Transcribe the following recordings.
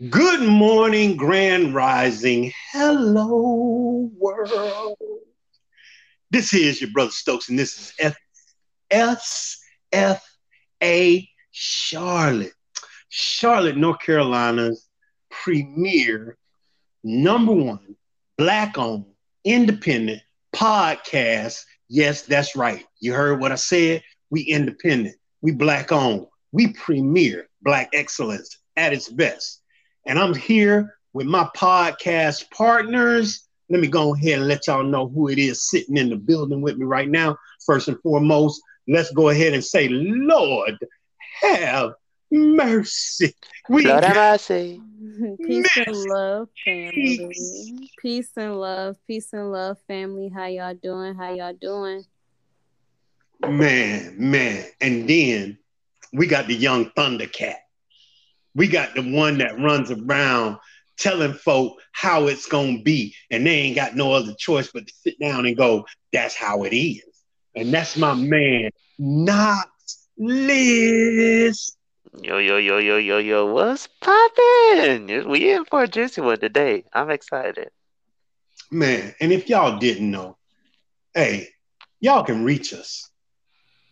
Good morning, Grand Rising. Hello, world. This is your brother Stokes, and this is F S F A Charlotte, Charlotte, North Carolina's premier number one black-owned independent podcast. Yes, that's right. You heard what I said. We independent. We black-owned. We premier black excellence at its best. And I'm here with my podcast partners. Let me go ahead and let y'all know who it is sitting in the building with me right now. First and foremost, let's go ahead and say, Lord, have mercy. We Lord have mercy. Peace mercy. and love, family. Peace and love. Peace and love, family. How y'all doing? How y'all doing? Man, man. And then we got the young Thundercat. We got the one that runs around telling folk how it's gonna be, and they ain't got no other choice but to sit down and go, "That's how it is." And that's my man, Knox List. Yo, yo, yo, yo, yo, yo, what's poppin'? We in for a juicy one today. I'm excited. Man, and if y'all didn't know, hey, y'all can reach us.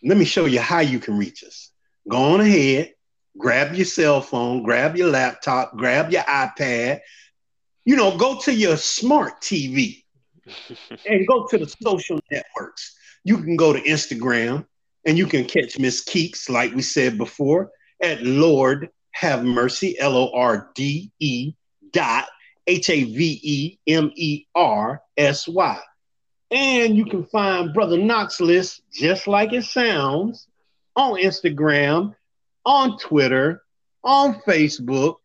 Let me show you how you can reach us. Go on ahead, grab your cell phone, grab your laptop, grab your iPad, you know, go to your smart TV and go to the social networks. You can go to Instagram and you can catch Miss Keeks, like we said before, at Lord Have Mercy, L O R D E dot H A V E M E R S Y. And you can find Brother Knox List, just like it sounds, on Instagram on Twitter, on Facebook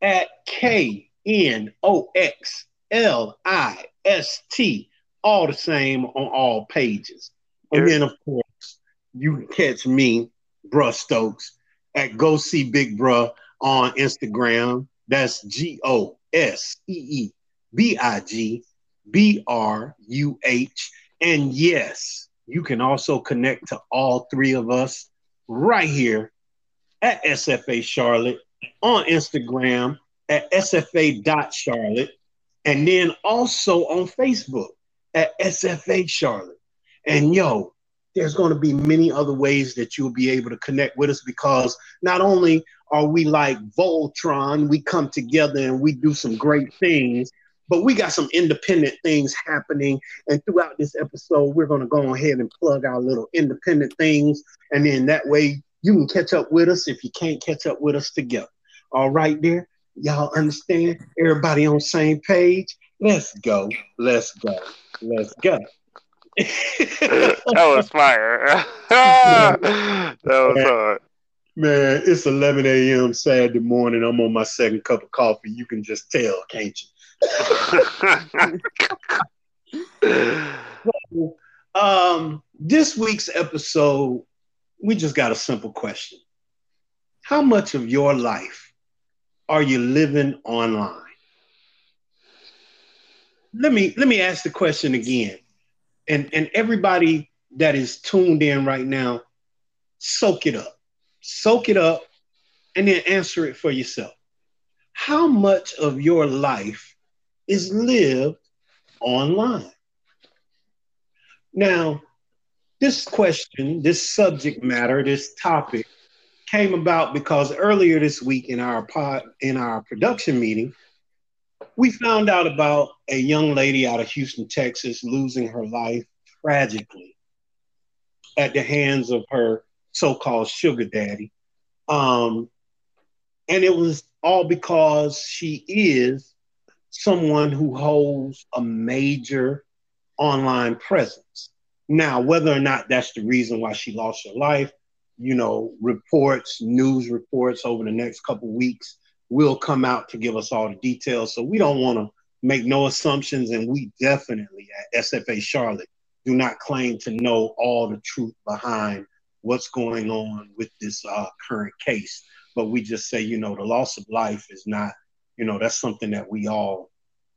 at K N O X L I S T, all the same on all pages. And then, of course, you can catch me, Bruh Stokes, at Go See Big Bruh on Instagram. That's G O S E E B I G B R U H. And yes, you can also connect to all three of us right here at SFA Charlotte, on Instagram at SFA.Charlotte, and then also on Facebook at SFA Charlotte. And yo, there's going to be many other ways that you'll be able to connect with us because not only are we like Voltron, we come together and we do some great things, but we got some independent things happening. And throughout this episode, we're going to go ahead and plug our little independent things. And then that way you can catch up with us if you can't catch up with us together. All right, there. Y'all understand? Everybody on same page? Let's go. Let's go. Let's go. that was fire. that was hard. Man, it's 11 a.m. Saturday morning. I'm on my second cup of coffee. You can just tell, can't you? um, this week's episode we just got a simple question. How much of your life are you living online? Let me let me ask the question again. And and everybody that is tuned in right now, soak it up. Soak it up and then answer it for yourself. How much of your life is lived online? Now, this question, this subject matter, this topic came about because earlier this week in our pod, in our production meeting, we found out about a young lady out of Houston, Texas, losing her life tragically at the hands of her so-called sugar daddy. Um, and it was all because she is someone who holds a major online presence. Now, whether or not that's the reason why she lost her life, you know, reports, news reports over the next couple weeks will come out to give us all the details. So we don't want to make no assumptions, and we definitely at SFA Charlotte do not claim to know all the truth behind what's going on with this uh, current case. But we just say, you know, the loss of life is not, you know, that's something that we all,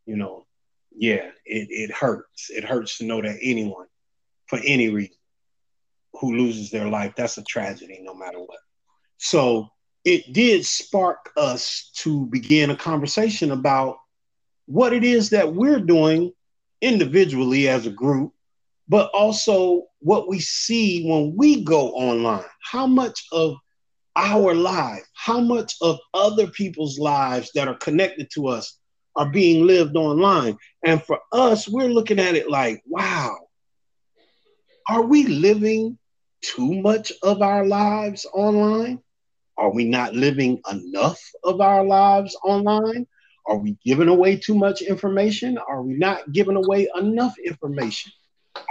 you know, yeah, it, it hurts. It hurts to know that anyone for any reason who loses their life. That's a tragedy, no matter what. So it did spark us to begin a conversation about what it is that we're doing individually as a group, but also what we see when we go online. How much of our life, how much of other people's lives that are connected to us are being lived online. And for us, we're looking at it like, wow, are we living too much of our lives online? Are we not living enough of our lives online? Are we giving away too much information? Are we not giving away enough information?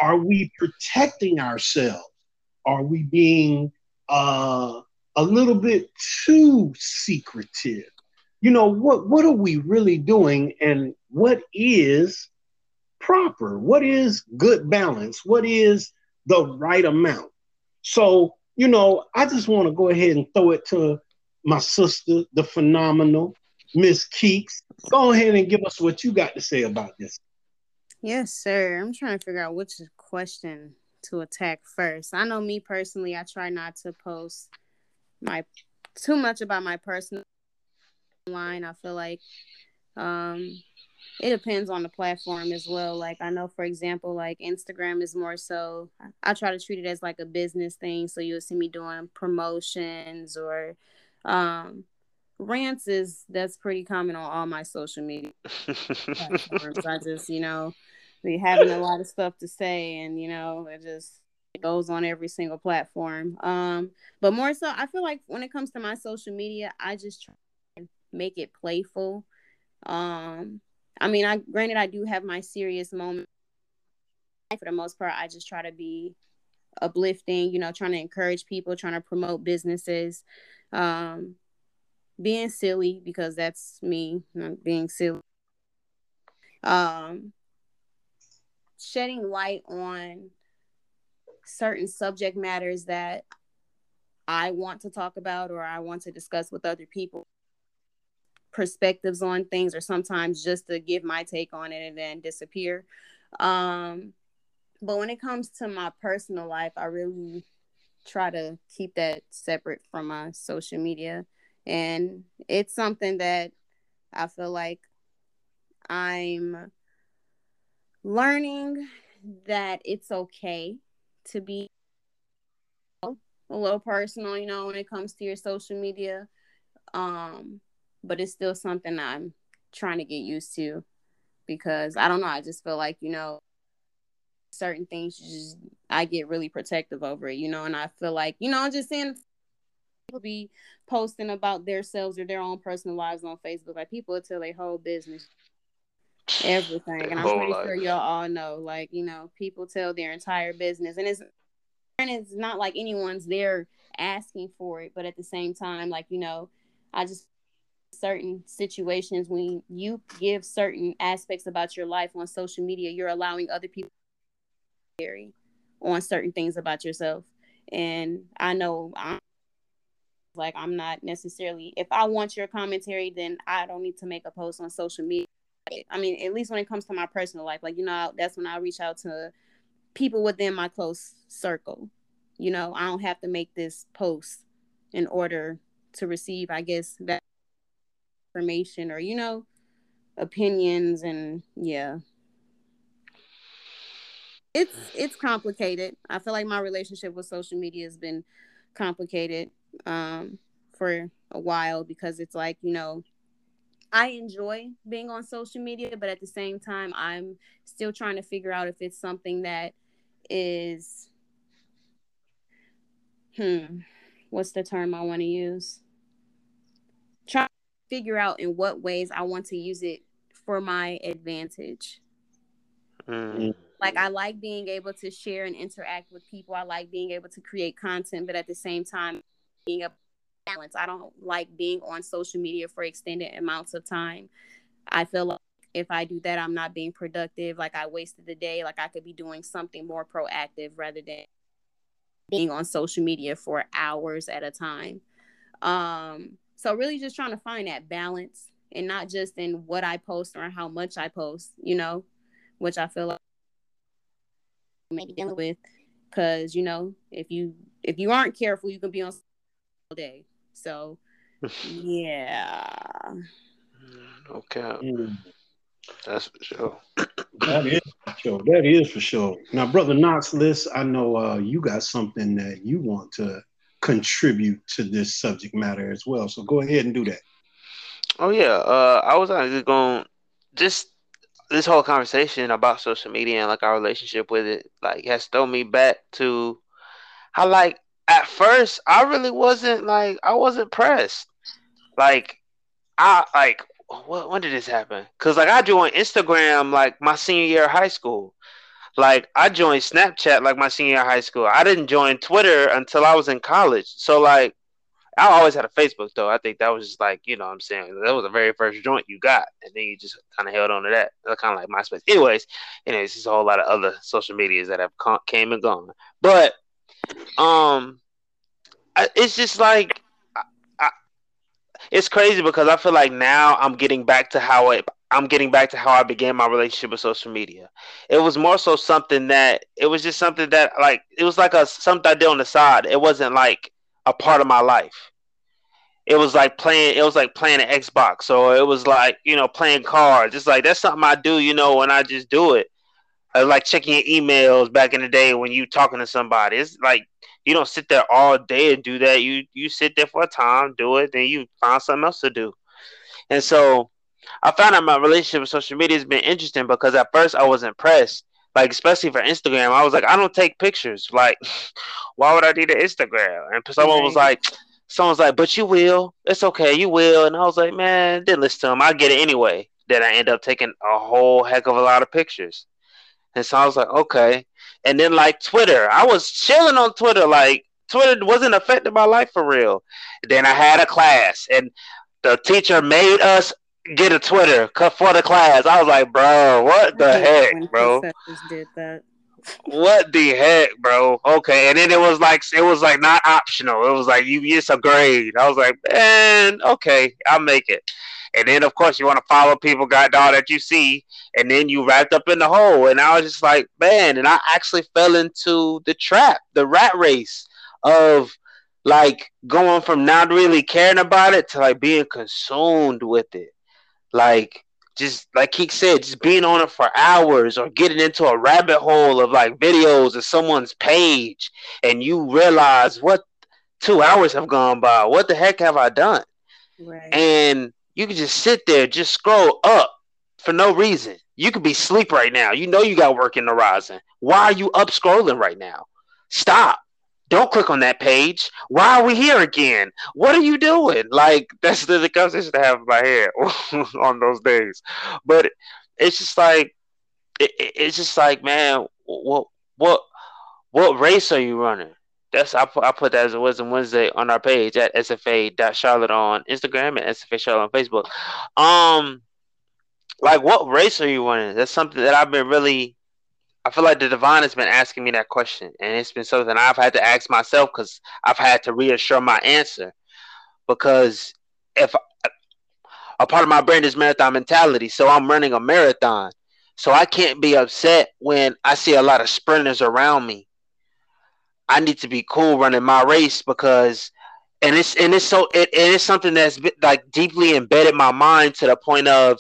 Are we protecting ourselves? Are we being uh, a little bit too secretive? You know, what, what are we really doing and what is proper? What is good balance? What is the right amount? So, you know, I just want to go ahead and throw it to my sister, the phenomenal Miss Keeks. Go ahead and give us what you got to say about this. Yes, sir. I'm trying to figure out which question to attack first. I know me personally, I try not to post my too much about my personal line. I feel like um it depends on the platform as well. Like I know, for example, like Instagram is more so. I try to treat it as like a business thing, so you'll see me doing promotions or um, rants. Is that's pretty common on all my social media platforms. I just you know having a lot of stuff to say, and you know it just it goes on every single platform. Um, but more so, I feel like when it comes to my social media, I just try to make it playful. Um, I mean, I granted I do have my serious moments. For the most part, I just try to be uplifting, you know, trying to encourage people, trying to promote businesses, um, being silly because that's me, not being silly. Um, shedding light on certain subject matters that I want to talk about or I want to discuss with other people perspectives on things or sometimes just to give my take on it and then disappear. Um, but when it comes to my personal life, I really try to keep that separate from my social media. And it's something that I feel like I'm learning that it's okay to be a little personal, you know, when it comes to your social media. Um, but it's still something I'm trying to get used to because I don't know. I just feel like, you know, certain things just I get really protective over it, you know, and I feel like, you know, I'm just seeing people be posting about themselves or their own personal lives on Facebook. Like people tell their whole business everything. and I'm pretty life. sure y'all all know, like, you know, people tell their entire business and it's and it's not like anyone's there asking for it, but at the same time, like, you know, I just certain situations when you give certain aspects about your life on social media you're allowing other people on certain things about yourself. And i know i'm like i'm not necessarily if i want your commentary then i don't need to make a post on social media. I mean at least when it comes to my personal life like you know that's when i reach out to people within my close circle. You know i don't have to make this post in order to receive i guess that information or you know opinions and yeah. It's it's complicated. I feel like my relationship with social media has been complicated um for a while because it's like you know i enjoy being on social media but at the same time i'm still trying to figure out if it's something that is hmm what's the term i want to use figure out in what ways I want to use it for my advantage. Mm. Like I like being able to share and interact with people. I like being able to create content, but at the same time being a balance. I don't like being on social media for extended amounts of time. I feel like if I do that, I'm not being productive. Like I wasted the day. Like I could be doing something more proactive rather than being on social media for hours at a time. Um, so really just trying to find that balance and not just in what I post or how much I post, you know, which I feel like maybe dealing with because you know if you if you aren't careful you can be on all day so Yeah. Okay, Mm, that's for sure. that is for sure. That is for sure. Now, brother Knox, List, I know uh, you got something that you want to contribute to this subject matter as well. So go ahead and do that. Oh yeah, uh, I was actually going just this whole conversation about social media and like our relationship with it, like has thrown me back to how like at first I really wasn't like I wasn't pressed. Like I like what when did this happen? Cause like I joined Instagram like my senior year of high school. Like I joined Snapchat like my senior high school. I didn't join Twitter until I was in college. So like I always had a Facebook though. I think that was just like, you know what I'm saying? That was the very first joint you got. And then you just kind of held on to that. Kind of like MySpace. Anyways, anyways, there's a whole lot of other social medias that have come, came and gone. But um it's just like it's crazy because I feel like now I'm getting back to how it I'm getting back to how I began my relationship with social media. It was more so something that it was just something that like it was like a something I did on the side. It wasn't like a part of my life. It was like playing. It was like playing an Xbox, or it was like you know playing cards. It's like that's something I do, you know, when I just do it. Like checking your emails back in the day when you talking to somebody. It's like you don't sit there all day and do that. You you sit there for a time, do it, then you find something else to do. And so I found out my relationship with social media has been interesting because at first I was impressed, like especially for Instagram. I was like, I don't take pictures. Like, why would I need an Instagram? And someone was like, someone's like, but you will. It's okay, you will. And I was like, man, didn't listen to them. I get it anyway. Then I end up taking a whole heck of a lot of pictures. And so I was like, okay. And then like Twitter, I was chilling on Twitter. Like Twitter wasn't affecting my life for real. Then I had a class, and the teacher made us get a Twitter for the class. I was like, bro, what the heck, bro? did that. What the heck, bro? Okay, and then it was like it was like not optional. It was like you it's a grade. I was like, man, okay, I'll make it. And then of course you want to follow people, got all that you see, and then you wrapped up in the hole. And I was just like, man, and I actually fell into the trap, the rat race of like going from not really caring about it to like being consumed with it. Like just like Keek said, just being on it for hours or getting into a rabbit hole of like videos of someone's page and you realize what two hours have gone by. What the heck have I done? Right. And you can just sit there, just scroll up for no reason. You could be asleep right now. You know you got work in the horizon. Why are you up scrolling right now? Stop. Don't click on that page. Why are we here again? What are you doing? Like that's the, the conversation I have in my head on those days. But it's just like it, it- it's just like man, what what what race are you running? That's I put I put that as a Wisdom Wednesday on our page at sfa.charlotte on Instagram and sfa charlotte on Facebook. Um, like what race are you running? That's something that I've been really. I feel like the divine has been asking me that question, and it's been something I've had to ask myself because I've had to reassure my answer. Because if a part of my brain is marathon mentality, so I'm running a marathon, so I can't be upset when I see a lot of sprinters around me. I need to be cool running my race because, and it's and it's so it, and it's something that's been, like deeply embedded my mind to the point of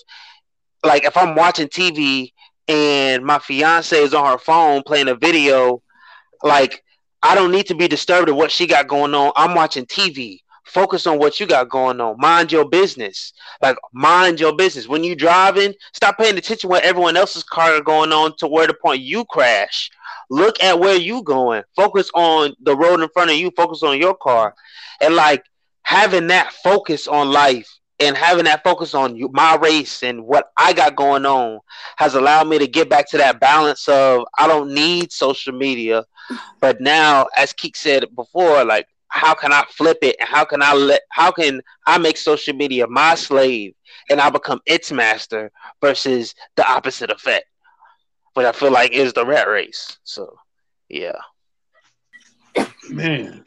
like if I'm watching TV and my fiance is on her phone playing a video, like I don't need to be disturbed of what she got going on. I'm watching TV. Focus on what you got going on. Mind your business. Like mind your business. When you driving, stop paying attention what everyone else's car going on to where the point you crash. Look at where you going. Focus on the road in front of you. Focus on your car, and like having that focus on life and having that focus on you, my race and what I got going on has allowed me to get back to that balance of I don't need social media, but now, as Keek said before, like how can I flip it and how can I let how can I make social media my slave and I become its master versus the opposite effect, which I feel like is the rat race. So, yeah. Man,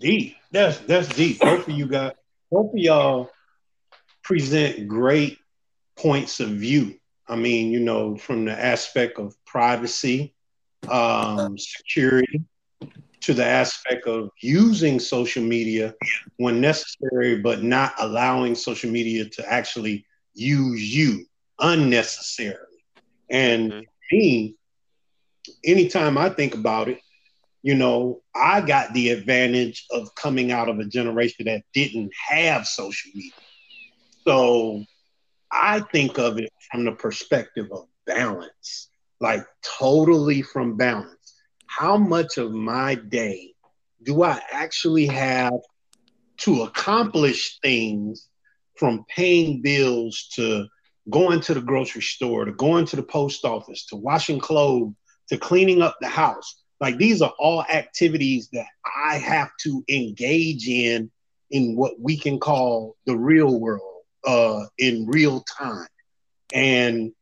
deep. That's that's deep. Both of you got both of y'all present great points of view. I mean, you know, from the aspect of privacy, um, security, to the aspect of using social media when necessary, but not allowing social media to actually use you unnecessarily. And mm-hmm. me, anytime I think about it, you know, I got the advantage of coming out of a generation that didn't have social media. So I think of it from the perspective of balance, like totally from balance. How much of my day do I actually have to accomplish things from paying bills to going to the grocery store to going to the post office to washing clothes to cleaning up the house? Like these are all activities that I have to engage in in what we can call the real world uh, in real time. And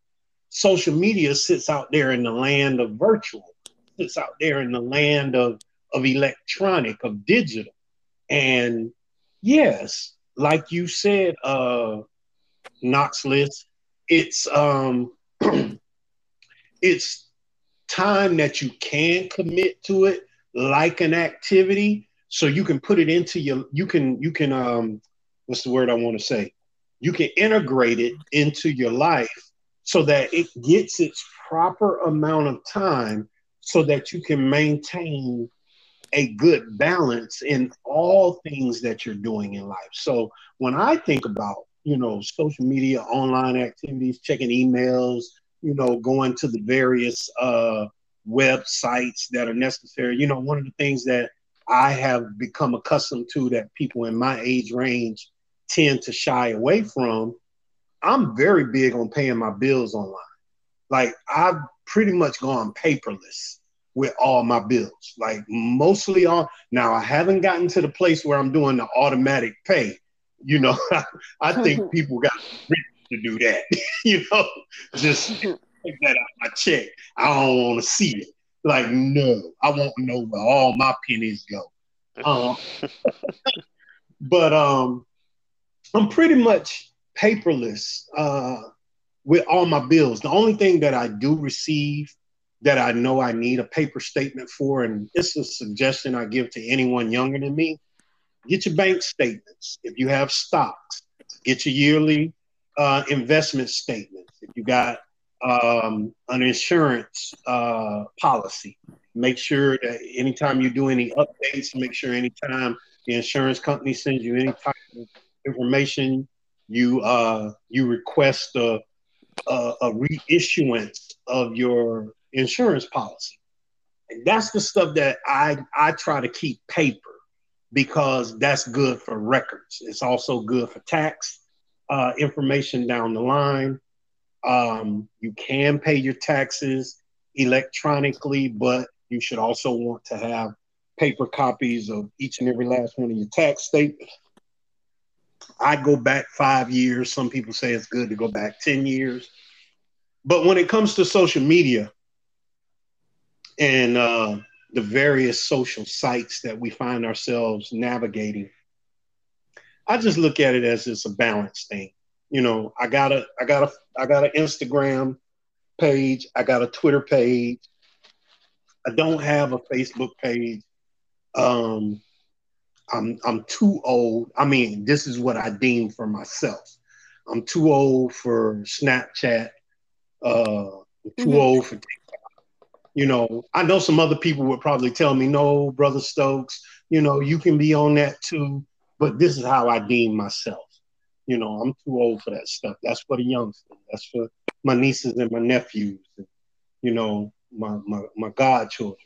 social media sits out there in the land of virtual, sits out there in the land of, of electronic, of digital. And yes, like you said, uh, Knox List, it's um, it's time that you can commit to it like an activity so you can put it into your you can you can um what's the word i want to say you can integrate it into your life so that it gets its proper amount of time so that you can maintain a good balance in all things that you're doing in life. So when I think about, you know, social media, online activities, checking emails, you know, going to the various uh, websites that are necessary, you know, one of the things that I have become accustomed to that people in my age range tend to shy away from. I'm very big on paying my bills online. Like I've pretty much gone paperless with all my bills. Like mostly all now I haven't gotten to the place where I'm doing the automatic pay. You know, I think people got to do that. you know, just take that out my check. I don't want to see it. Like, no, I want to know where all my pennies go. Um, but um, I'm pretty much paperless uh, with all my bills. The only thing that I do receive that I know I need a paper statement for, and it's a suggestion I give to anyone younger than me get your bank statements. If you have stocks, get your yearly uh, investment statements. If you got um, an insurance uh, policy, make sure that anytime you do any updates, make sure anytime the insurance company sends you any type of information, you uh, you request a, a, a reissuance of your insurance policy. And that's the stuff that I I try to keep paper because that's good for records. It's also good for tax uh, information down the line. Um, you can pay your taxes electronically, but you should also want to have paper copies of each and every last one of your tax statements. I go back five years. Some people say it's good to go back 10 years. But when it comes to social media and uh, the various social sites that we find ourselves navigating, I just look at it as it's a balance thing. You know, I got a, I got a, I got an Instagram page. I got a Twitter page. I don't have a Facebook page. Um, I'm I'm too old. I mean, this is what I deem for myself. I'm too old for Snapchat. Uh, too mm-hmm. old for TikTok. You know, I know some other people would probably tell me, "No, brother Stokes, you know, you can be on that too." But this is how I deem myself. You know, I'm too old for that stuff. That's for the youngsters. That's for my nieces and my nephews. And, you know, my my my godchildren.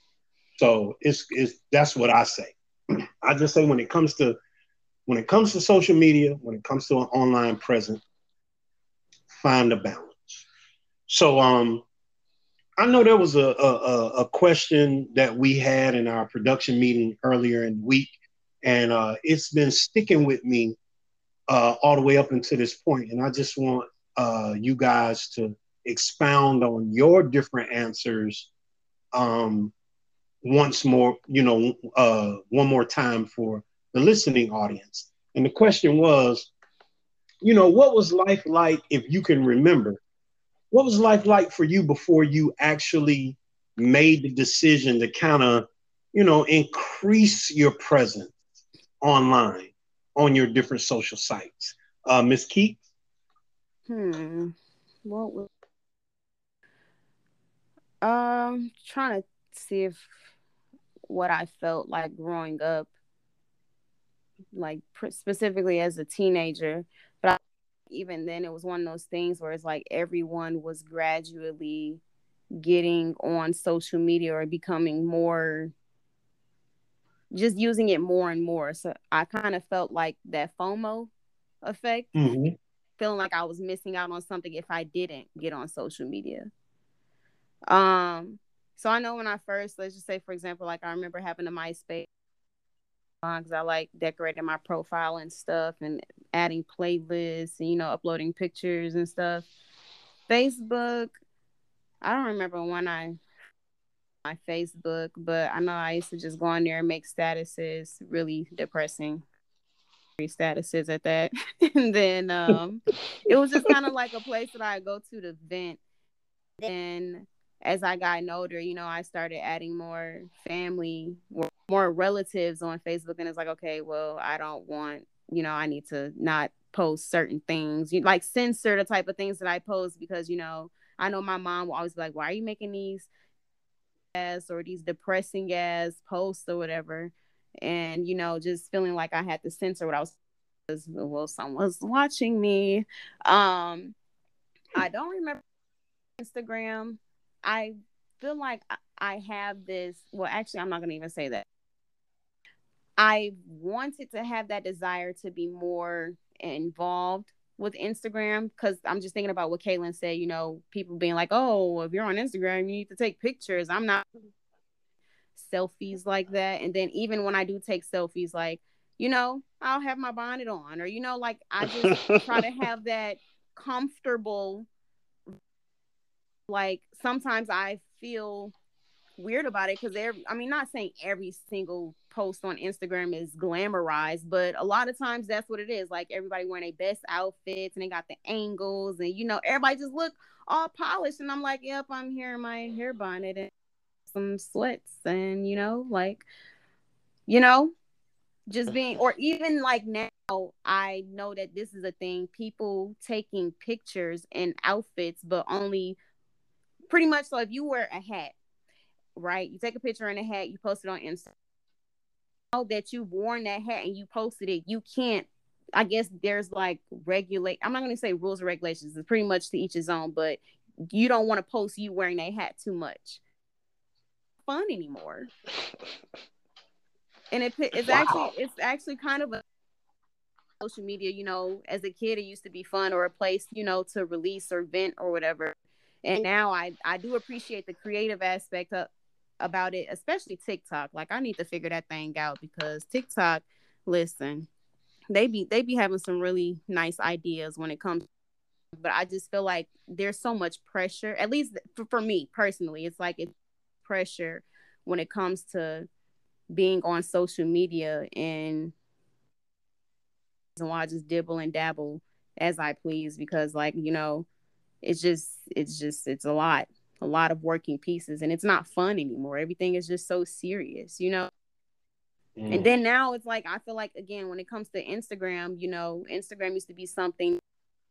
So it's it's that's what I say. I just say when it comes to when it comes to social media, when it comes to an online presence, find a balance. So um I know there was a, a, a question that we had in our production meeting earlier in the week, and uh, it's been sticking with me uh, all the way up until this point. And I just want uh, you guys to expound on your different answers um, once more, you know, uh, one more time for the listening audience. And the question was, you know, what was life like if you can remember? What was life like for you before you actually made the decision to kind of you know, increase your presence online on your different social sites? Uh, Miss Keith? Hmm. What was um trying to see if what I felt like growing up, like pr- specifically as a teenager. But I, even then, it was one of those things where it's like everyone was gradually getting on social media or becoming more just using it more and more. So I kind of felt like that FOMO effect, Mm-hmm. feeling like I was missing out on something if I didn't get on social media. Um, so I know when I first, let's just say, for example, like I remember having a MySpace because I like decorating my profile and stuff and adding playlists and you know uploading pictures and stuff. Facebook, I don't remember when I my Facebook, but I know I used to just go on there and make statuses really depressing statuses at that. and then um it was just kind of like a place that I go to to vent. Then as I got older, you know, I started adding more family, more, relatives on Facebook. And it's like, okay, well, I don't want, you know, I need to not post certain things, you like censor the type of things that I post because, you know, I know my mom will always be like, why are you making these ass or these depressing ass posts or whatever? And, you know, just feeling like I had to censor what I was, well, someone's watching me. Um, I don't remember Instagram. I feel like I have this. Well, actually, I'm not going to even say that. I wanted to have that desire to be more involved with Instagram because I'm just thinking about what Caitlin said. You know, people being like, "Oh, if you're on Instagram, you need to take pictures." I'm not selfies like that. And then even when I do take selfies, like you know, I'll have my bonnet on, or you know, like I just try to have that comfortable like sometimes I feel weird about it because every I mean not saying every single post on Instagram is glamorized, but a lot of times that's what it is. Like everybody wearing their best outfits and they got the angles and you know everybody just look all polished and I'm like, yep, I'm here in my hair bonnet and some sweats and you know like you know just being or even like now I know that this is a thing people taking pictures in outfits but only pretty much so if you wear a hat right you take a picture in a hat you post it on instagram that you've worn that hat and you posted it you can't i guess there's like regulate i'm not going to say rules or regulations it's pretty much to each his own but you don't want to post you wearing that hat too much. Fun anymore. And it, it's wow. actually it's actually kind of a social media you know as a kid it used to be fun or a place you know to release or vent or whatever and now I I do appreciate the creative aspect of, about it, especially TikTok. Like I need to figure that thing out because TikTok, listen, they be they be having some really nice ideas when it comes. But I just feel like there's so much pressure. At least for, for me personally, it's like it's pressure when it comes to being on social media and why I just dibble and dabble as I please because like you know it's just it's just it's a lot a lot of working pieces and it's not fun anymore everything is just so serious you know mm. and then now it's like i feel like again when it comes to instagram you know instagram used to be something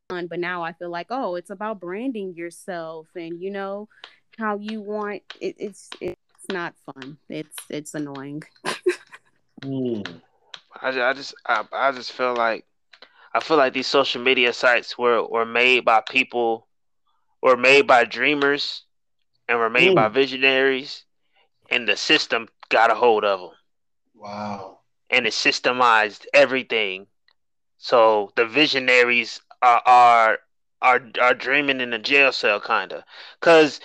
fun but now i feel like oh it's about branding yourself and you know how you want it, it's it's not fun it's it's annoying mm. I, I just I, I just feel like I feel like these social media sites were, were made by people were made by dreamers and were made mm. by visionaries, and the system got a hold of them. Wow. And it systemized everything. So the visionaries are are are, are dreaming in a jail cell, kind of, because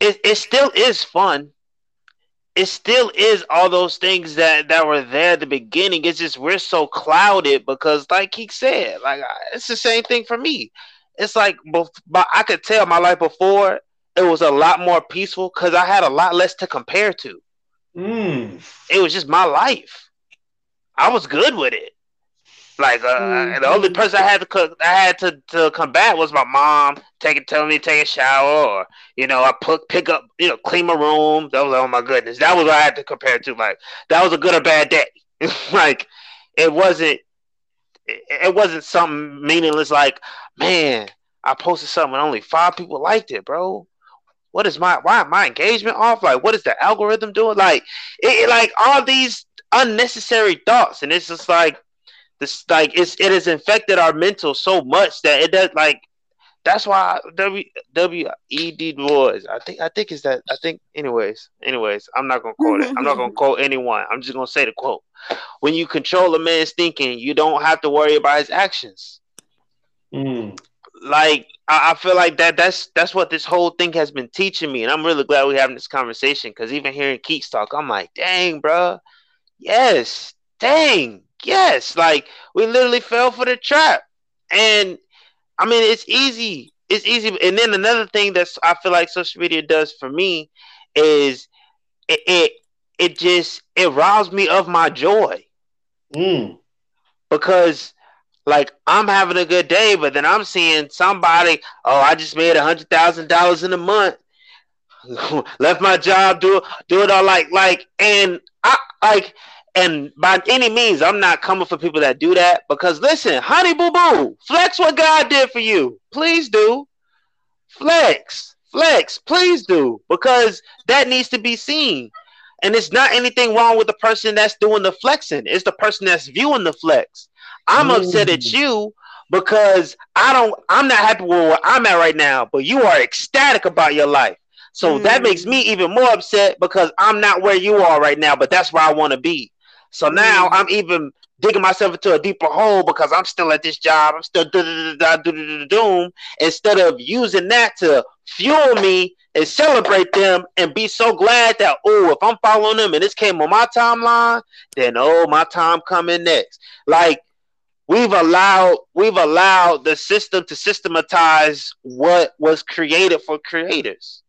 it, it still is fun. It still is all those things that that were there at the beginning. It's just we're so clouded because, like he said, like it's the same thing for me it's like but I could tell my life before it was a lot more peaceful because I had a lot less to compare to. Mm. It was just my life. I was good with it. Like uh, mm-hmm. the only person I had to cook, I had to, to combat was my mom taking telling me to take a shower, or you know, I put pick up, you know, clean my room. That was oh my goodness, that was what I had to compare to. Like that was a good or bad day. like it wasn't, it, wasn't something meaningless. Like man, I posted something and only five people liked it, bro. What is my why my engagement off? Like what is the algorithm doing? Like it like all these unnecessary thoughts, and it's just like this like it's it has infected our mental so much that it does like that's why W W E D Boys. I think I think is that I think anyways. Anyways, I'm not gonna quote it. I'm not gonna quote anyone. I'm just gonna say the quote. When you control a man's thinking, you don't have to worry about his actions. Mm. Like I, I, feel like that that's that's what this whole thing has been teaching me, and I'm really glad we're having this conversation because even hearing Keeks talk, I'm like, dang, bro, yes, dang, Yes, like we literally fell for the trap. And I mean, it's easy. It's easy. And then another thing that's I feel like social media does for me is it it, it just it robs me of my joy. Mm. Because like I'm having a good day, but then I'm seeing somebody, oh, I just made a hundred thousand dollars in a month. Left my job, do do it all like like and I like and by any means, I'm not coming for people that do that because listen, honey boo boo, flex what God did for you. Please do. Flex, flex, please do because that needs to be seen. And it's not anything wrong with the person that's doing the flexing, it's the person that's viewing the flex. I'm Ooh. upset at you because I don't, I'm not happy with where I'm at right now, but you are ecstatic about your life. So mm. that makes me even more upset because I'm not where you are right now, but that's where I want to be. So now mm-hmm. I'm even digging myself into a deeper hole because I'm still at this job. I'm still doom instead of using that to fuel me and celebrate them and be so glad that oh, if I'm following them and this came on my timeline, then oh, my time coming next. Like we've allowed we've allowed the system to systematize what was created for creators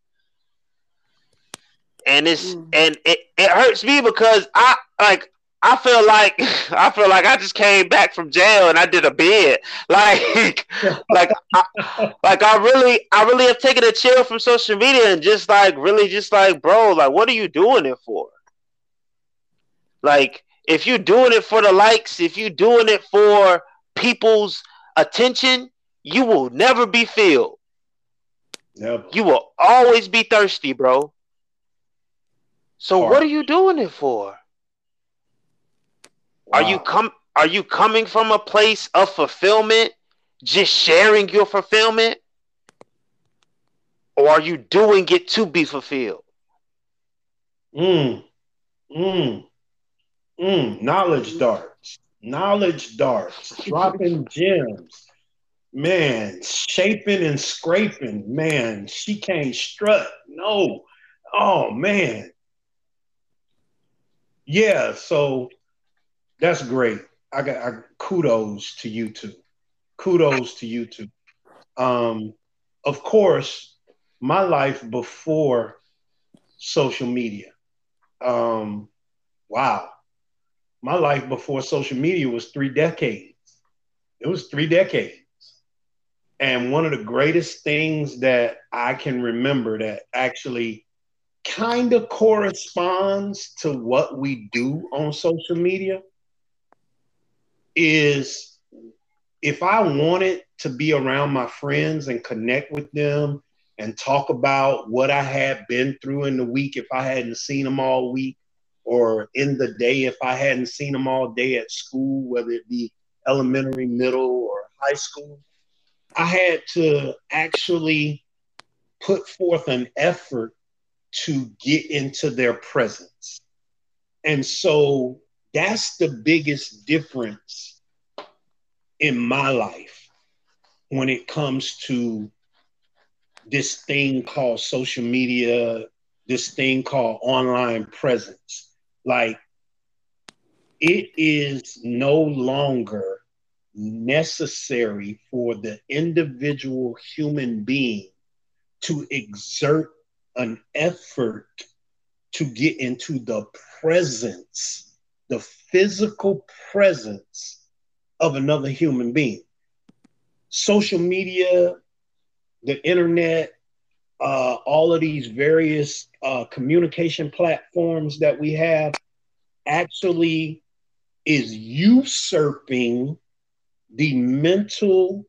and it's mm. and it, it hurts me because i like I feel like I feel like I just came back from jail and I did a bid. Like like I, like I really I really have taken a chill from social media and just like really just like bro, like what are you doing it for? Like if you're doing it for the likes, if you're doing it for people's attention, you will never be filled. Never. You will always be thirsty, bro. So what are you doing it for? Wow. Are you come are you coming from a place of fulfillment, just sharing your fulfillment? Or are you doing it to be fulfilled? Mm. Mm. Mm. Knowledge darts. Knowledge darts. Dropping gems. Man, shaping and scraping. Man, she can't strut. No. Oh man. Yeah, so that's great. I got I, kudos to you two. Kudos to you two. Um, of course, my life before social media. Um, wow, my life before social media was three decades. It was three decades. And one of the greatest things that I can remember that actually kind of corresponds to what we do on social media is if I wanted to be around my friends and connect with them and talk about what I had been through in the week if I hadn't seen them all week, or in the day if I hadn't seen them all day at school, whether it be elementary, middle, or high school, I had to actually put forth an effort to get into their presence. And so that's the biggest difference in my life when it comes to this thing called social media, this thing called online presence. Like, it is no longer necessary for the individual human being to exert an effort to get into the presence the physical presence of another human being. Social media, the internet, uh, all of these various uh, communication platforms that we have actually is usurping the mental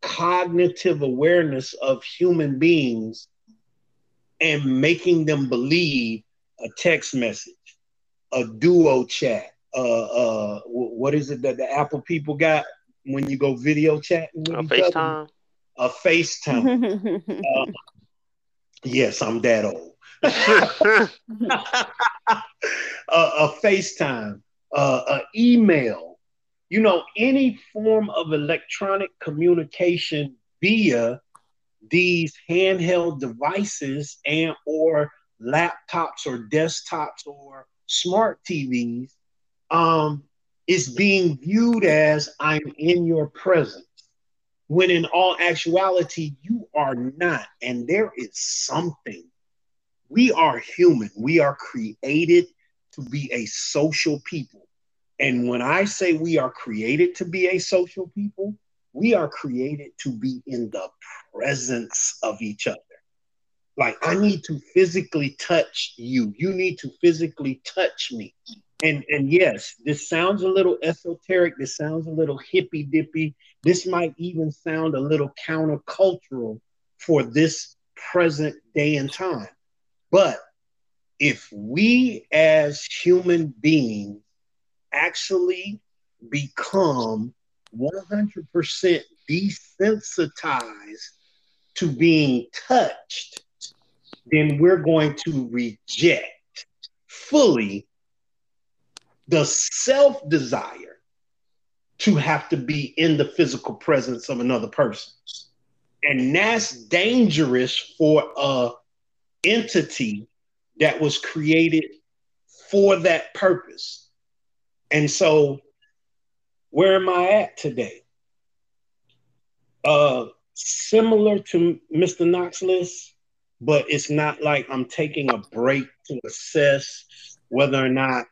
cognitive awareness of human beings and making them believe a text message, a duo chat, uh, uh, what is it that the Apple people got when you go video chatting? A FaceTime. A FaceTime. uh, yes, I'm that old. a, a FaceTime, uh, a email, you know, any form of electronic communication via these handheld devices and or laptops or desktops or smart TVs um, is being viewed as I'm in your presence, when in all actuality, you are not. And there is something. We are human, we are created to be a social people. And when I say we are created to be a social people, we are created to be in the presence of each other. Like, I need to physically touch you. You need to physically touch me. And, and yes, this sounds a little esoteric. This sounds a little hippy dippy. This might even sound a little countercultural for this present day and time. But if we as human beings actually become 100% desensitized to being touched, then we're going to reject fully the self desire to have to be in the physical presence of another person. And that's dangerous for a entity that was created for that purpose. And so where am I at today? Uh, similar to Mr. Knox List, but it's not like I'm taking a break to assess whether or not,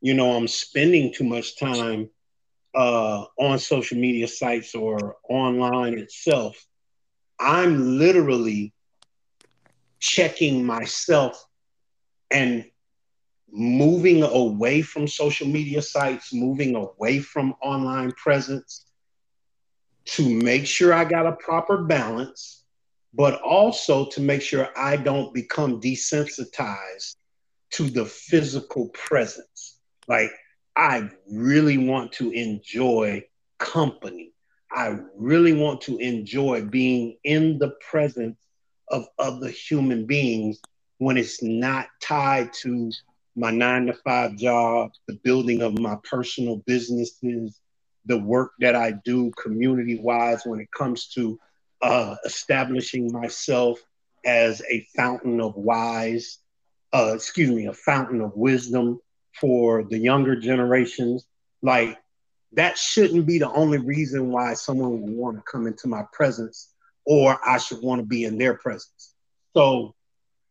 you know, I'm spending too much time uh, on social media sites or online itself. I'm literally checking myself and moving away from social media sites, moving away from online presence to make sure I got a proper balance, but also to make sure I don't become desensitized to the physical presence. Like, I really want to enjoy company. I really want to enjoy being in the presence of other human beings when it's not tied to my nine to five job, the building of my personal businesses, the work that I do community wise when it comes to uh, establishing myself as a fountain of wise, uh, excuse me, a fountain of wisdom for the younger generations. Like that shouldn't be the only reason why someone would want to come into my presence or I should want to be in their presence. So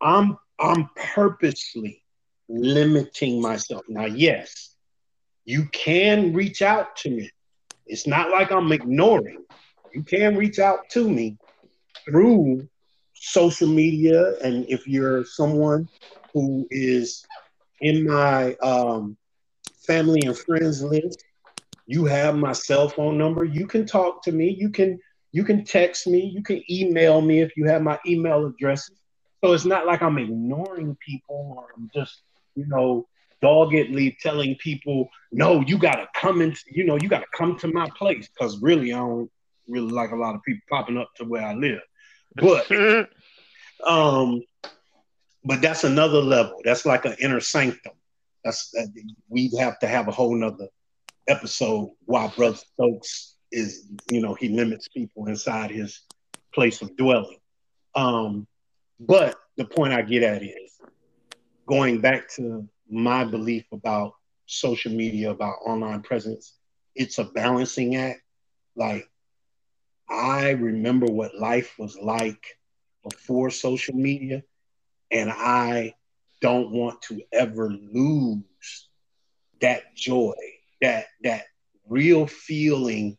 I'm I'm purposely limiting myself. Now, yes, you can reach out to me. It's not like I'm ignoring. You can reach out to me through social media. And if you're someone who is in my um, family and friends list, you have my cell phone number. You can talk to me. You can you can text me. You can email me if you have my email addresses. So it's not like I'm ignoring people or I'm just you know, doggedly telling people, no, you gotta come into, you know, you gotta come to my place. Cause really I don't really like a lot of people popping up to where I live. But um but that's another level. That's like an inner sanctum. That's that we'd have to have a whole nother episode why Brother Stokes is, you know, he limits people inside his place of dwelling. Um, but the point I get at is going back to my belief about social media, about online presence, it's a balancing act. Like, I remember what life was like before social media, and I don't want to ever lose that joy, that that real feeling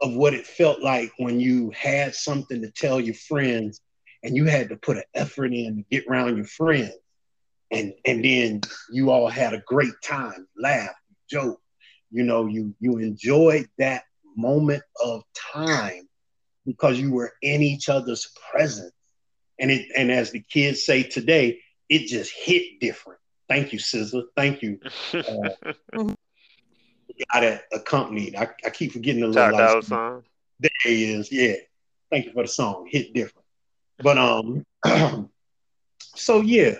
of what it felt like when you had something to tell your friends and you had to put an effort in to get around your friends. And and then you all had a great time, laugh, joke. You know, you you enjoyed that moment of time because you were in each other's presence. And it and as the kids say today, it just hit different. Thank you, SZA. Thank you. Uh, got it accompanied. I, I keep forgetting the little like, song. There he is. Yeah. Thank you for the song. Hit different. But um so yeah.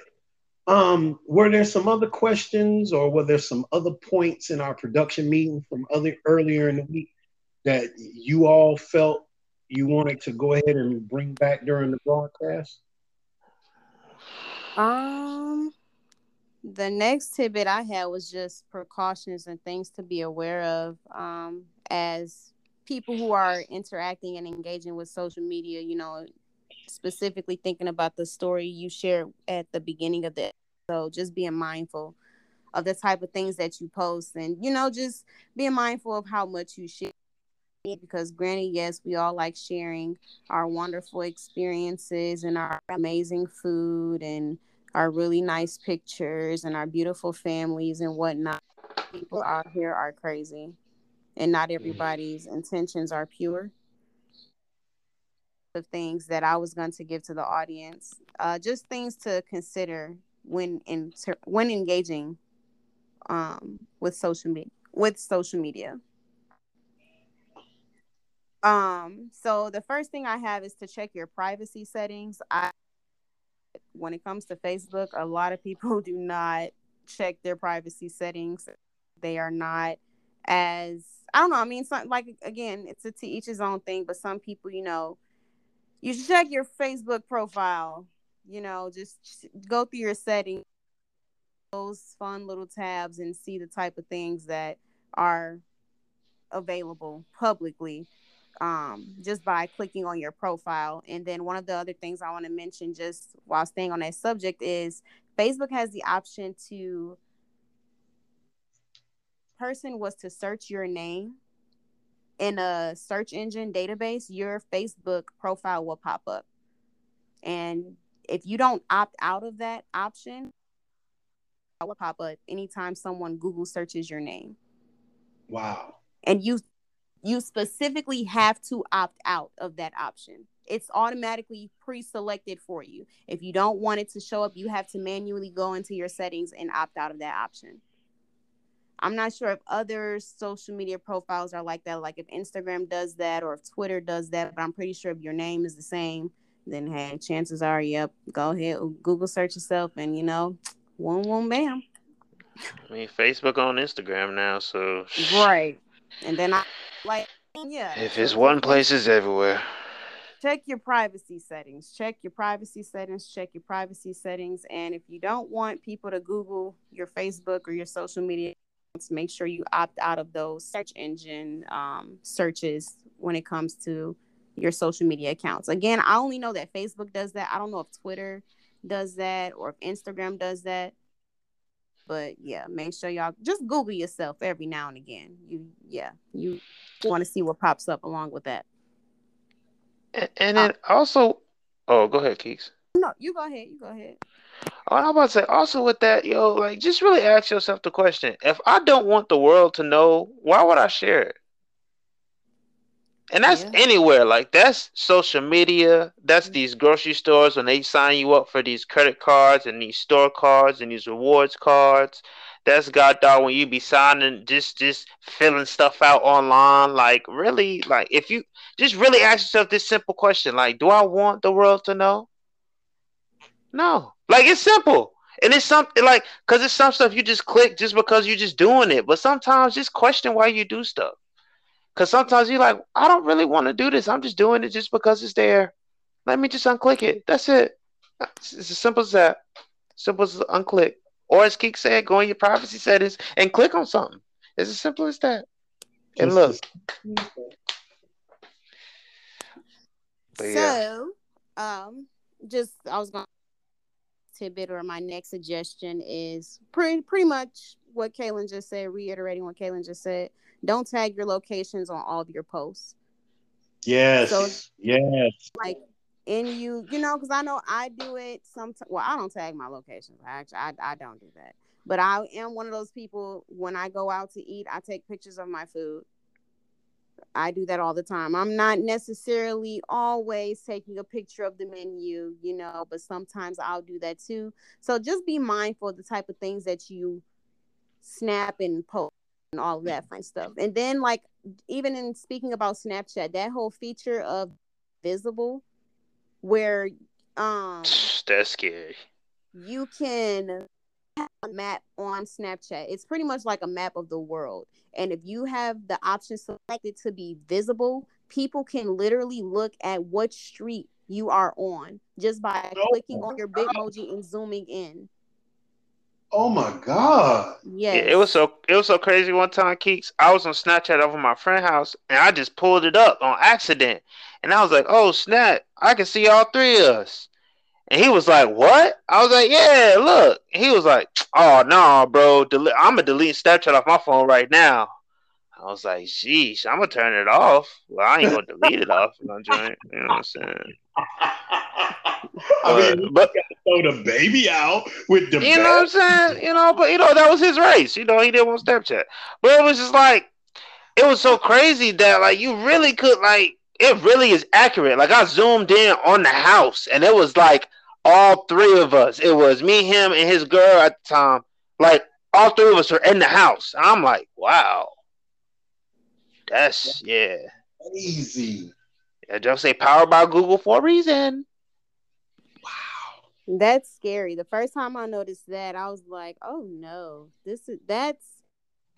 Um, were there some other questions or were there some other points in our production meeting from other earlier in the week that you all felt you wanted to go ahead and bring back during the broadcast? Um the next tidbit I had was just precautions and things to be aware of um, as people who are interacting and engaging with social media, you know, specifically thinking about the story you shared at the beginning of the so just being mindful of the type of things that you post and you know just being mindful of how much you share because granted yes we all like sharing our wonderful experiences and our amazing food and our really nice pictures and our beautiful families and whatnot. People out here are crazy, and not everybody's intentions are pure. of things that I was going to give to the audience, uh, just things to consider when in when engaging um, with social media with social media. Um, so the first thing I have is to check your privacy settings. I when it comes to Facebook, a lot of people do not check their privacy settings. They are not as I don't know. I mean, some, like again, it's a to each his own thing. But some people, you know, you should check your Facebook profile. You know, just go through your settings, those fun little tabs, and see the type of things that are available publicly um, just by clicking on your profile. And then one of the other things I want to mention, just while staying on that subject, is Facebook has the option to person was to search your name in a search engine database, your Facebook profile will pop up. And if you don't opt out of that option, it will pop up anytime someone Google searches your name. Wow. And you you specifically have to opt out of that option. It's automatically pre selected for you. If you don't want it to show up, you have to manually go into your settings and opt out of that option. I'm not sure if other social media profiles are like that, like if Instagram does that or if Twitter does that, but I'm pretty sure if your name is the same, then hey, chances are, yep, go ahead, Google search yourself and you know, one, one, bam. I mean, Facebook on Instagram now, so. Right. And then I like, yeah. If it's one place, it's everywhere. Check your privacy settings. Check your privacy settings. Check your privacy settings. And if you don't want people to Google your Facebook or your social media, make sure you opt out of those search engine um, searches when it comes to your social media accounts. Again, I only know that Facebook does that. I don't know if Twitter does that or if Instagram does that. But yeah, make sure y'all just Google yourself every now and again. You yeah, you want to see what pops up along with that. And, and then uh, also, oh, go ahead, Keeks. No, you go ahead. You go ahead. Oh, I'm about to say also with that, yo, like just really ask yourself the question: If I don't want the world to know, why would I share it? And that's yeah. anywhere. Like that's social media. That's mm-hmm. these grocery stores when they sign you up for these credit cards and these store cards and these rewards cards. That's god dog when you be signing just just filling stuff out online. Like really, like if you just really ask yourself this simple question, like, do I want the world to know? No. Like it's simple. And it's something like because it's some stuff you just click just because you're just doing it. But sometimes just question why you do stuff. Because sometimes you're like, I don't really want to do this. I'm just doing it just because it's there. Let me just unclick it. That's it. It's, it's as simple as that. Simple as unclick. Or as Keek said, go in your privacy settings and click on something. It's as simple as that. And look. But so, yeah. um, just I was going to tidbit or my next suggestion is pretty pretty much what Kaylin just said, reiterating what Kaylin just said. Don't tag your locations on all of your posts. Yes. So, yes. Like in you, you know, because I know I do it sometimes. Well, I don't tag my locations. Actually, I, I don't do that. But I am one of those people when I go out to eat, I take pictures of my food. I do that all the time. I'm not necessarily always taking a picture of the menu, you know, but sometimes I'll do that too. So just be mindful of the type of things that you snap and post and all of that fun stuff. And then like even in speaking about Snapchat, that whole feature of visible where um that's scary. You can a map on Snapchat. It's pretty much like a map of the world. And if you have the option selected to be visible, people can literally look at what street you are on just by oh clicking on your Bitmoji and zooming in. Oh my god! Yeah, it was so it was so crazy. One time, Keeks, I was on Snapchat over my friend's house, and I just pulled it up on accident, and I was like, "Oh snap! I can see all three of us." And he was like, "What?" I was like, "Yeah, look." And he was like, "Oh no, bro! Del- I'm gonna delete Snapchat off my phone right now." I was like, "Sheesh, I'm gonna turn it off." Well, I ain't gonna delete it off. You know what I'm saying? I mean, but throw the baby out with the. You know what I'm saying? You know, but you know that was his race. You know, he didn't want Snapchat, but it was just like, it was so crazy that like you really could like it really is accurate. Like I zoomed in on the house, and it was like all three of us. It was me, him, and his girl at the time. Like all three of us are in the house. I'm like, wow, that's yeah, easy. Yeah, just say powered by Google for a reason. Wow, that's scary. The first time I noticed that, I was like, oh no, this is that's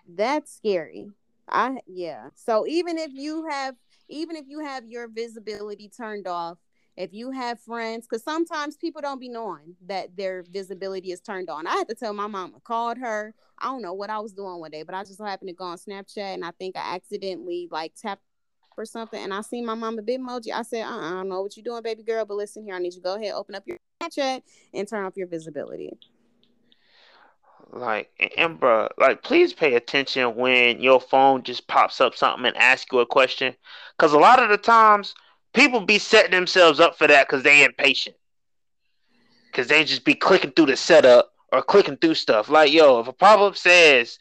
that's scary. I yeah. So even if you have even if you have your visibility turned off if you have friends, because sometimes people don't be knowing that their visibility is turned on. I had to tell my mom. I called her. I don't know what I was doing one day, but I just happened to go on Snapchat and I think I accidentally like tapped or something. And I seen my mom a Bitmoji. I said, uh-uh, I don't know what you're doing, baby girl, but listen here, I need you to go ahead, open up your Snapchat and turn off your visibility. Like, and bro, like, please pay attention when your phone just pops up something and asks you a question. Because a lot of the times, people be setting themselves up for that because they impatient. Because they just be clicking through the setup or clicking through stuff. Like, yo, if a pop up says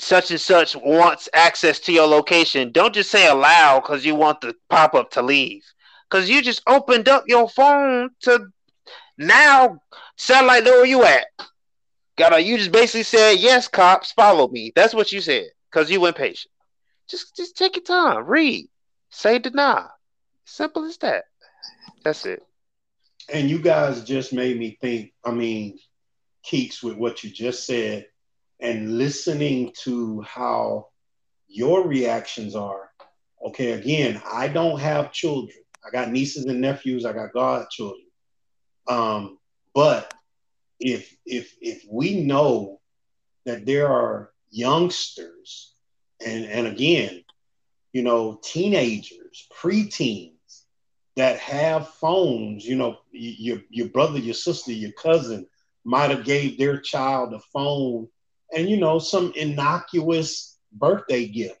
such and such wants access to your location, don't just say allow because you want the pop up to leave. Because you just opened up your phone to now satellite know where you at. Gotta you just basically said, yes, cops, follow me. That's what you said. Because you impatient. Just just take your time. Read. Say deny. Simple as that. That's it. And you guys just made me think, I mean, Keeks, with what you just said, and listening to how your reactions are. Okay, again, I don't have children. I got nieces and nephews, I got godchildren. Um, but if if if we know that there are youngsters and and again, you know, teenagers, preteens that have phones, you know, your your brother, your sister, your cousin might have gave their child a phone and you know some innocuous birthday gift.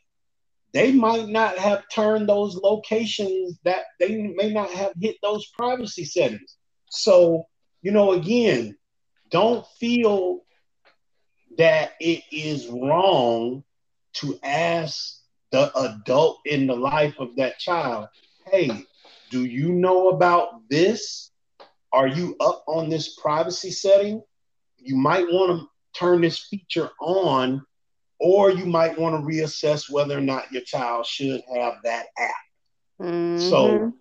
They might not have turned those locations that they may not have hit those privacy settings. So, you know, again, don't feel that it is wrong to ask the adult in the life of that child, hey, do you know about this? Are you up on this privacy setting? You might want to turn this feature on, or you might want to reassess whether or not your child should have that app. Mm-hmm. So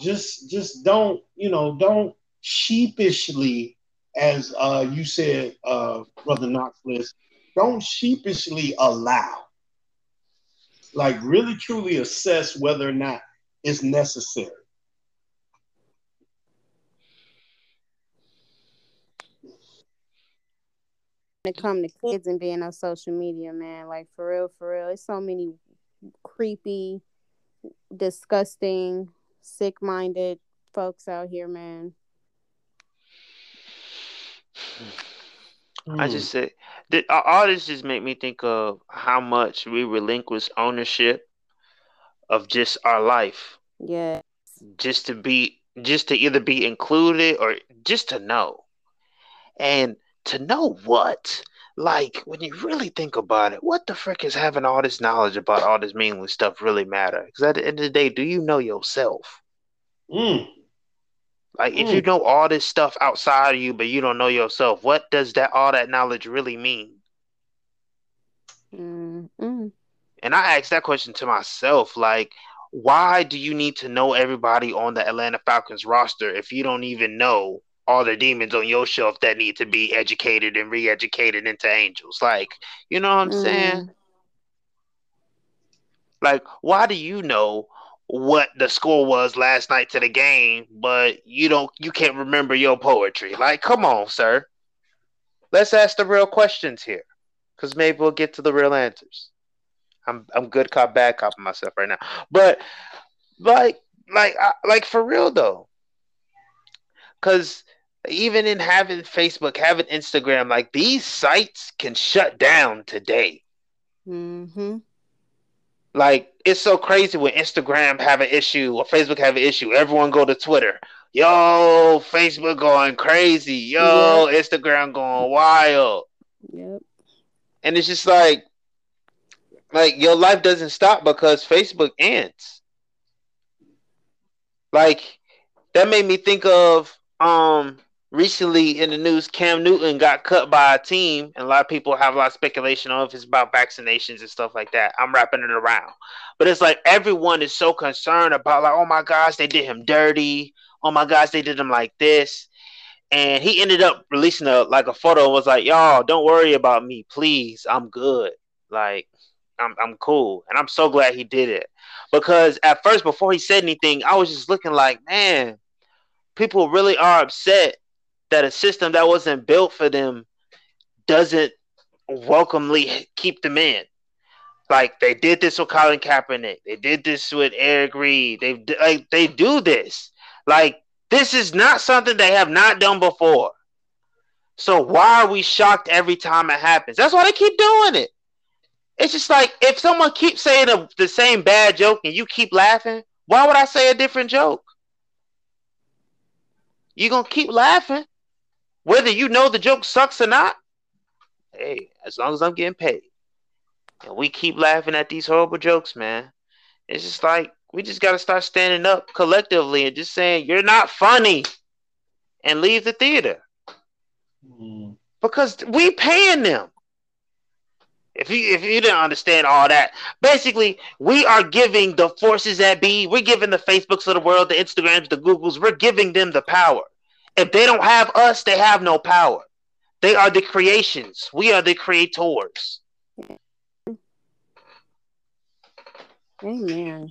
just just don't, you know, don't sheepishly, as uh, you said, uh, Brother Knox List, don't sheepishly allow. Like really truly assess whether or not is necessary. When it come to kids and being on social media, man, like for real, for real, it's so many creepy, disgusting, sick-minded folks out here, man. I just said that all this just make me think of how much we relinquish ownership of just our life. Yeah. Just to be just to either be included or just to know. And to know what? Like when you really think about it, what the frick is having all this knowledge about all this meaningless stuff really matter? Because at the end of the day, do you know yourself? Mm. Like if you know all this stuff outside of you, but you don't know yourself, what does that all that knowledge really mean? Mm-hmm. And I asked that question to myself, like, why do you need to know everybody on the Atlanta Falcons roster if you don't even know all the demons on your shelf that need to be educated and re-educated into angels? Like, you know what I'm mm. saying? Like, why do you know what the score was last night to the game, but you don't you can't remember your poetry. Like, come on, sir. Let's ask the real questions here. Cause maybe we'll get to the real answers. I'm I'm good cop bad cop myself right now. But like like like for real though. Cause even in having Facebook, having Instagram, like these sites can shut down today. Mm-hmm. Like it's so crazy when Instagram have an issue or Facebook have an issue. Everyone go to Twitter. Yo, Facebook going crazy. Yo, yep. Instagram going wild. Yep. And it's just like like your life doesn't stop because Facebook ends. Like that made me think of um recently in the news, Cam Newton got cut by a team, and a lot of people have a lot of speculation on if it's about vaccinations and stuff like that. I'm wrapping it around, but it's like everyone is so concerned about like, oh my gosh, they did him dirty. Oh my gosh, they did him like this, and he ended up releasing a like a photo and was like, y'all, don't worry about me, please, I'm good. Like, I'm I'm cool, and I'm so glad he did it because at first, before he said anything, I was just looking like, man, people really are upset that a system that wasn't built for them doesn't welcomely keep them in. Like they did this with Colin Kaepernick, they did this with Eric Reid. They like they do this. Like this is not something they have not done before. So why are we shocked every time it happens? That's why they keep doing it. It's just like if someone keeps saying a, the same bad joke and you keep laughing, why would I say a different joke? You're gonna keep laughing whether you know the joke sucks or not, hey, as long as I'm getting paid. And we keep laughing at these horrible jokes, man. It's just like we just gotta start standing up collectively and just saying, You're not funny and leave the theater. Mm. Because we paying them. If you if you didn't understand all that, basically we are giving the forces that be, we're giving the Facebooks of the world, the Instagrams, the Googles, we're giving them the power. If they don't have us, they have no power. They are the creations. We are the creators. Amen.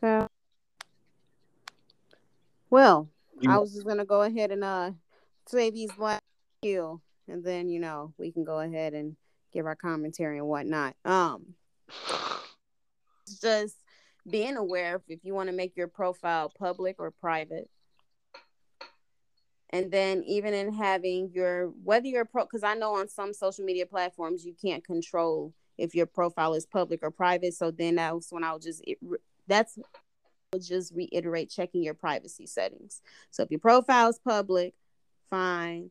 So, well, I was just gonna go ahead and uh say these last few, and then you know we can go ahead and give our commentary and whatnot. Um, just being aware if, if you want to make your profile public or private. And then even in having your whether you're pro because i know on some social media platforms you can't control if your profile is public or private. So then that's when i'll just it, that's I'll just reiterate checking your privacy settings. So if your profile is public fine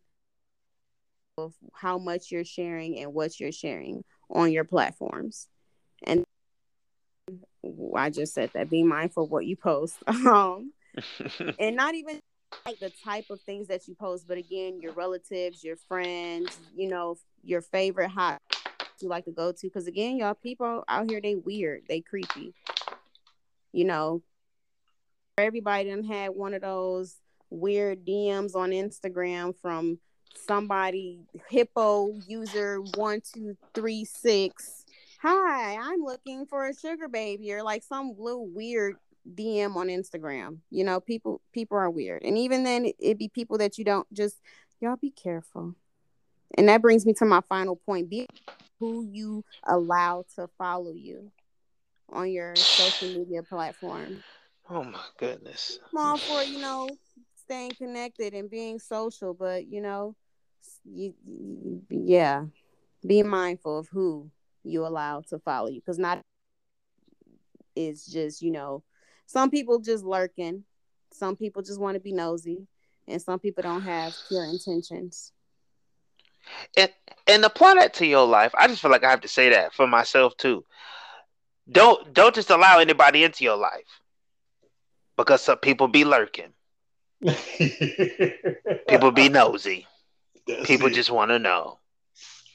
of how much you're sharing and what you're sharing on your platforms and i just said that be mindful of what you post um and not even like the type of things that you post, but again, your relatives, your friends, you know, your favorite hot you like to go to. Because again, y'all, people out here they weird, they creepy. You know, everybody done had one of those weird DMs on Instagram from somebody hippo user one two three six. Hi, I'm looking for a sugar baby, or like some little weird DM on Instagram. You know, people people are weird, and even then, it, would be people that you don't just y'all be careful. And that brings me to my final point: be who you allow to follow you on your social media platform. Oh my goodness! I'm all for you know staying connected and being social, but you know you, you yeah, be mindful of who you allow to follow you because not is just you know some people just lurking some people just want to be nosy and some people don't have pure intentions. And and apply that to your life. I just feel like i have to say that for myself too. Don't don't just allow anybody into your life because some people be lurking people be nosy. That's people it. just want to know.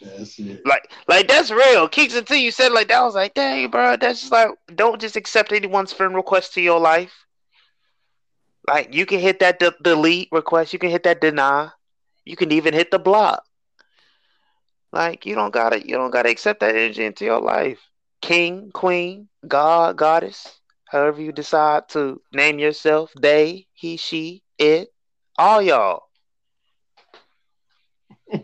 That's it. like like that's real. Keeks until you said like that I was like dang bro that's just like don't just accept anyone's friend request to your life. Like you can hit that de- delete request you can hit that deny you can even hit the block. Like you don't gotta you don't gotta accept that energy into your life. King queen god goddess however you decide to name yourself they he she it all y'all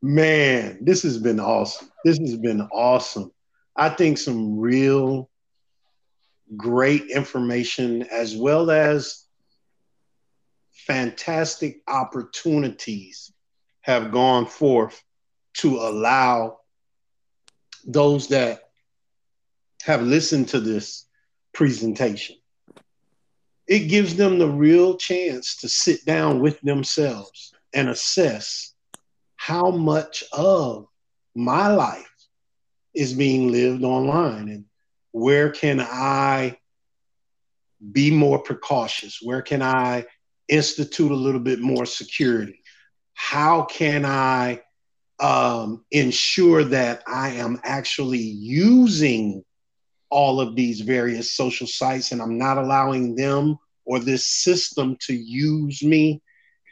Man, this has been awesome. This has been awesome. I think some real great information as well as fantastic opportunities have gone forth to allow those that have listened to this presentation. It gives them the real chance to sit down with themselves and assess how much of my life is being lived online and where can I be more precautious? Where can I institute a little bit more security? How can I um, ensure that I am actually using all of these various social sites and I'm not allowing them or this system to use me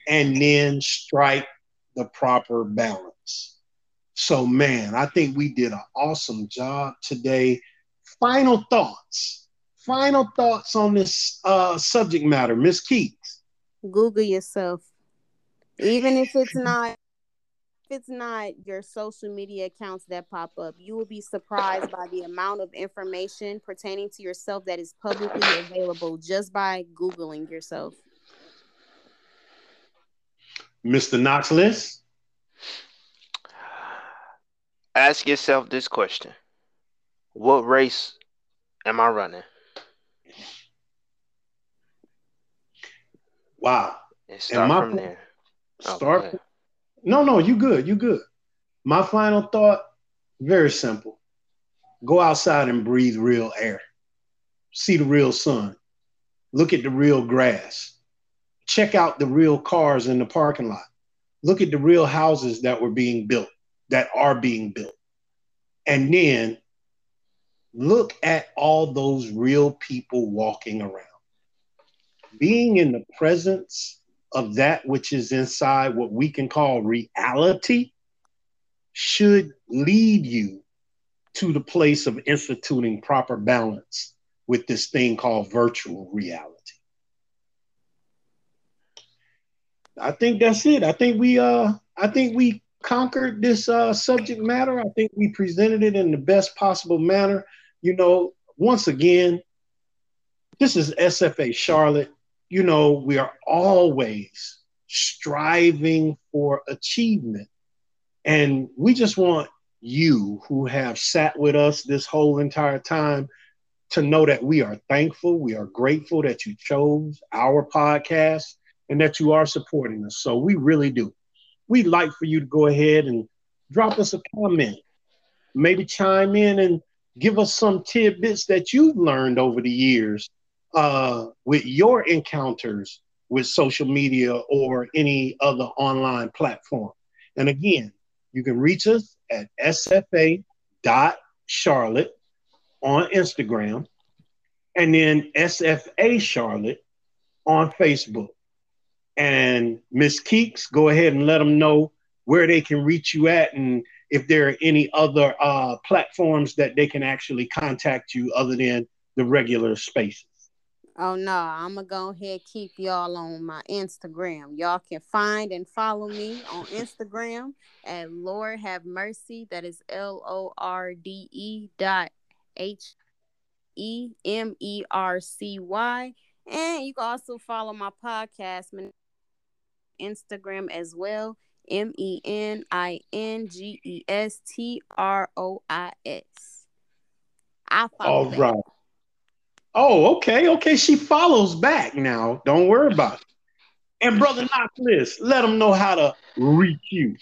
and then strike the proper balance. So, man, I think we did an awesome job today. Final thoughts. Final thoughts on this uh, subject matter, Miss Keeks. Google yourself. Even if it's not it's not your social media accounts that pop up, you will be surprised by the amount of information pertaining to yourself that is publicly available just by Googling yourself. Mr. Knox List. ask yourself this question what race am i running Wow. and start my from po- there Oh, Start. No, no, you good. You good. My final thought, very simple. Go outside and breathe real air. See the real sun. Look at the real grass. Check out the real cars in the parking lot. Look at the real houses that were being built, that are being built. And then look at all those real people walking around. Being in the presence of that which is inside what we can call reality should lead you to the place of instituting proper balance with this thing called virtual reality. I think that's it. I think we uh I think we conquered this uh subject matter. I think we presented it in the best possible manner. You know, once again, this is SFA Charlotte. You know, we are always striving for achievement. And we just want you who have sat with us this whole entire time to know that we are thankful, we are grateful that you chose our podcast and that you are supporting us. So we really do. We'd like for you to go ahead and drop us a comment, maybe chime in and give us some tidbits that you've learned over the years uh, with your encounters with social media or any other online platform. And again, you can reach us at sfa.charlotte on Instagram and then SFA Charlotte on Facebook. And Miss Keeks, go ahead and let them know where they can reach you at and if there are any other uh, platforms that they can actually contact you other than the regular spaces. Oh no, I'm gonna go ahead keep y'all on my Instagram. Y'all can find and follow me on Instagram at Lord Have Mercy. That is L O R D E dot H E M E R C Y. And you can also follow my podcast, Instagram as well. M E N I N G E S T R O I S. I follow. All right. Oh, okay, okay. She follows back now. Don't worry about it. And brother Knox List, let them know how to reach you.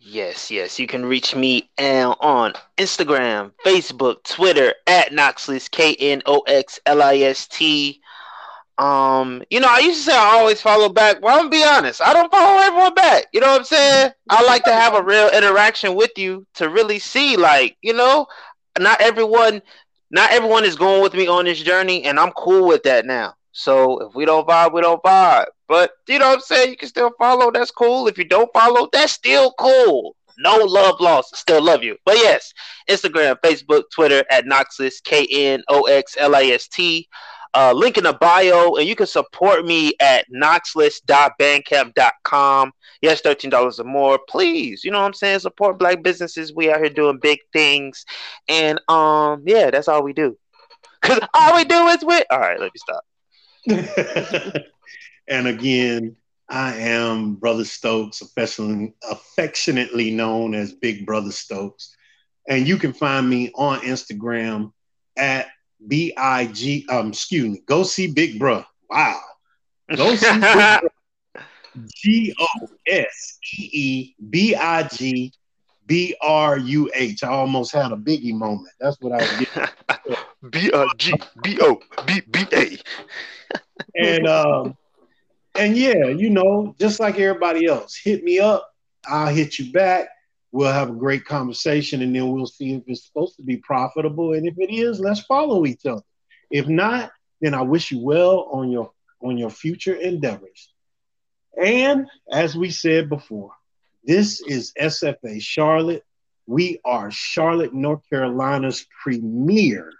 Yes, yes. You can reach me on Instagram, Facebook, Twitter at Knoxlist, K N O X L I S T. Um, you know, I used to say I always follow back. Well, I'm gonna be honest, I don't follow everyone back. You know what I'm saying? I like to have a real interaction with you to really see, like, you know, not everyone, not everyone is going with me on this journey, and I'm cool with that now. So if we don't vibe, we don't vibe. But you know what I'm saying? You can still follow. That's cool. If you don't follow, that's still cool. No love lost. Still love you. But yes, Instagram, Facebook, Twitter at Knoxlist, K N O X L I S T. Uh, link in the bio, and you can support me at knoxlist.bandcamp.com. Yes, $13 or more. Please, you know what I'm saying? Support black businesses. We out here doing big things. And um, yeah, that's all we do. Cause all we do is we all right, let me stop. and again, I am Brother Stokes, affectionately known as Big Brother Stokes. And you can find me on Instagram at B I G, um, excuse me, go see Big Bro. Wow. Go see Big Bro. G O S E E B I G B R U H. I almost had a biggie moment. That's what I was getting. B R G B O B B A and um, and yeah, you know, just like everybody else, hit me up. I'll hit you back. We'll have a great conversation, and then we'll see if it's supposed to be profitable. And if it is, let's follow each other. If not, then I wish you well on your on your future endeavors. And as we said before, this is SFA Charlotte. We are Charlotte, North Carolina's premier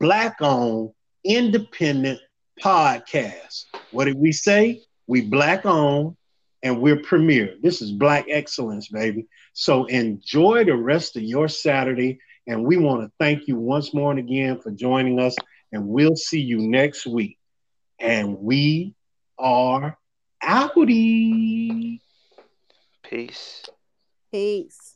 black owned independent podcast. What did we say? We black owned and we're premier. This is black excellence, baby. So enjoy the rest of your Saturday. And we want to thank you once more and again for joining us. And we'll see you next week. And we are outie. Peace. Peace.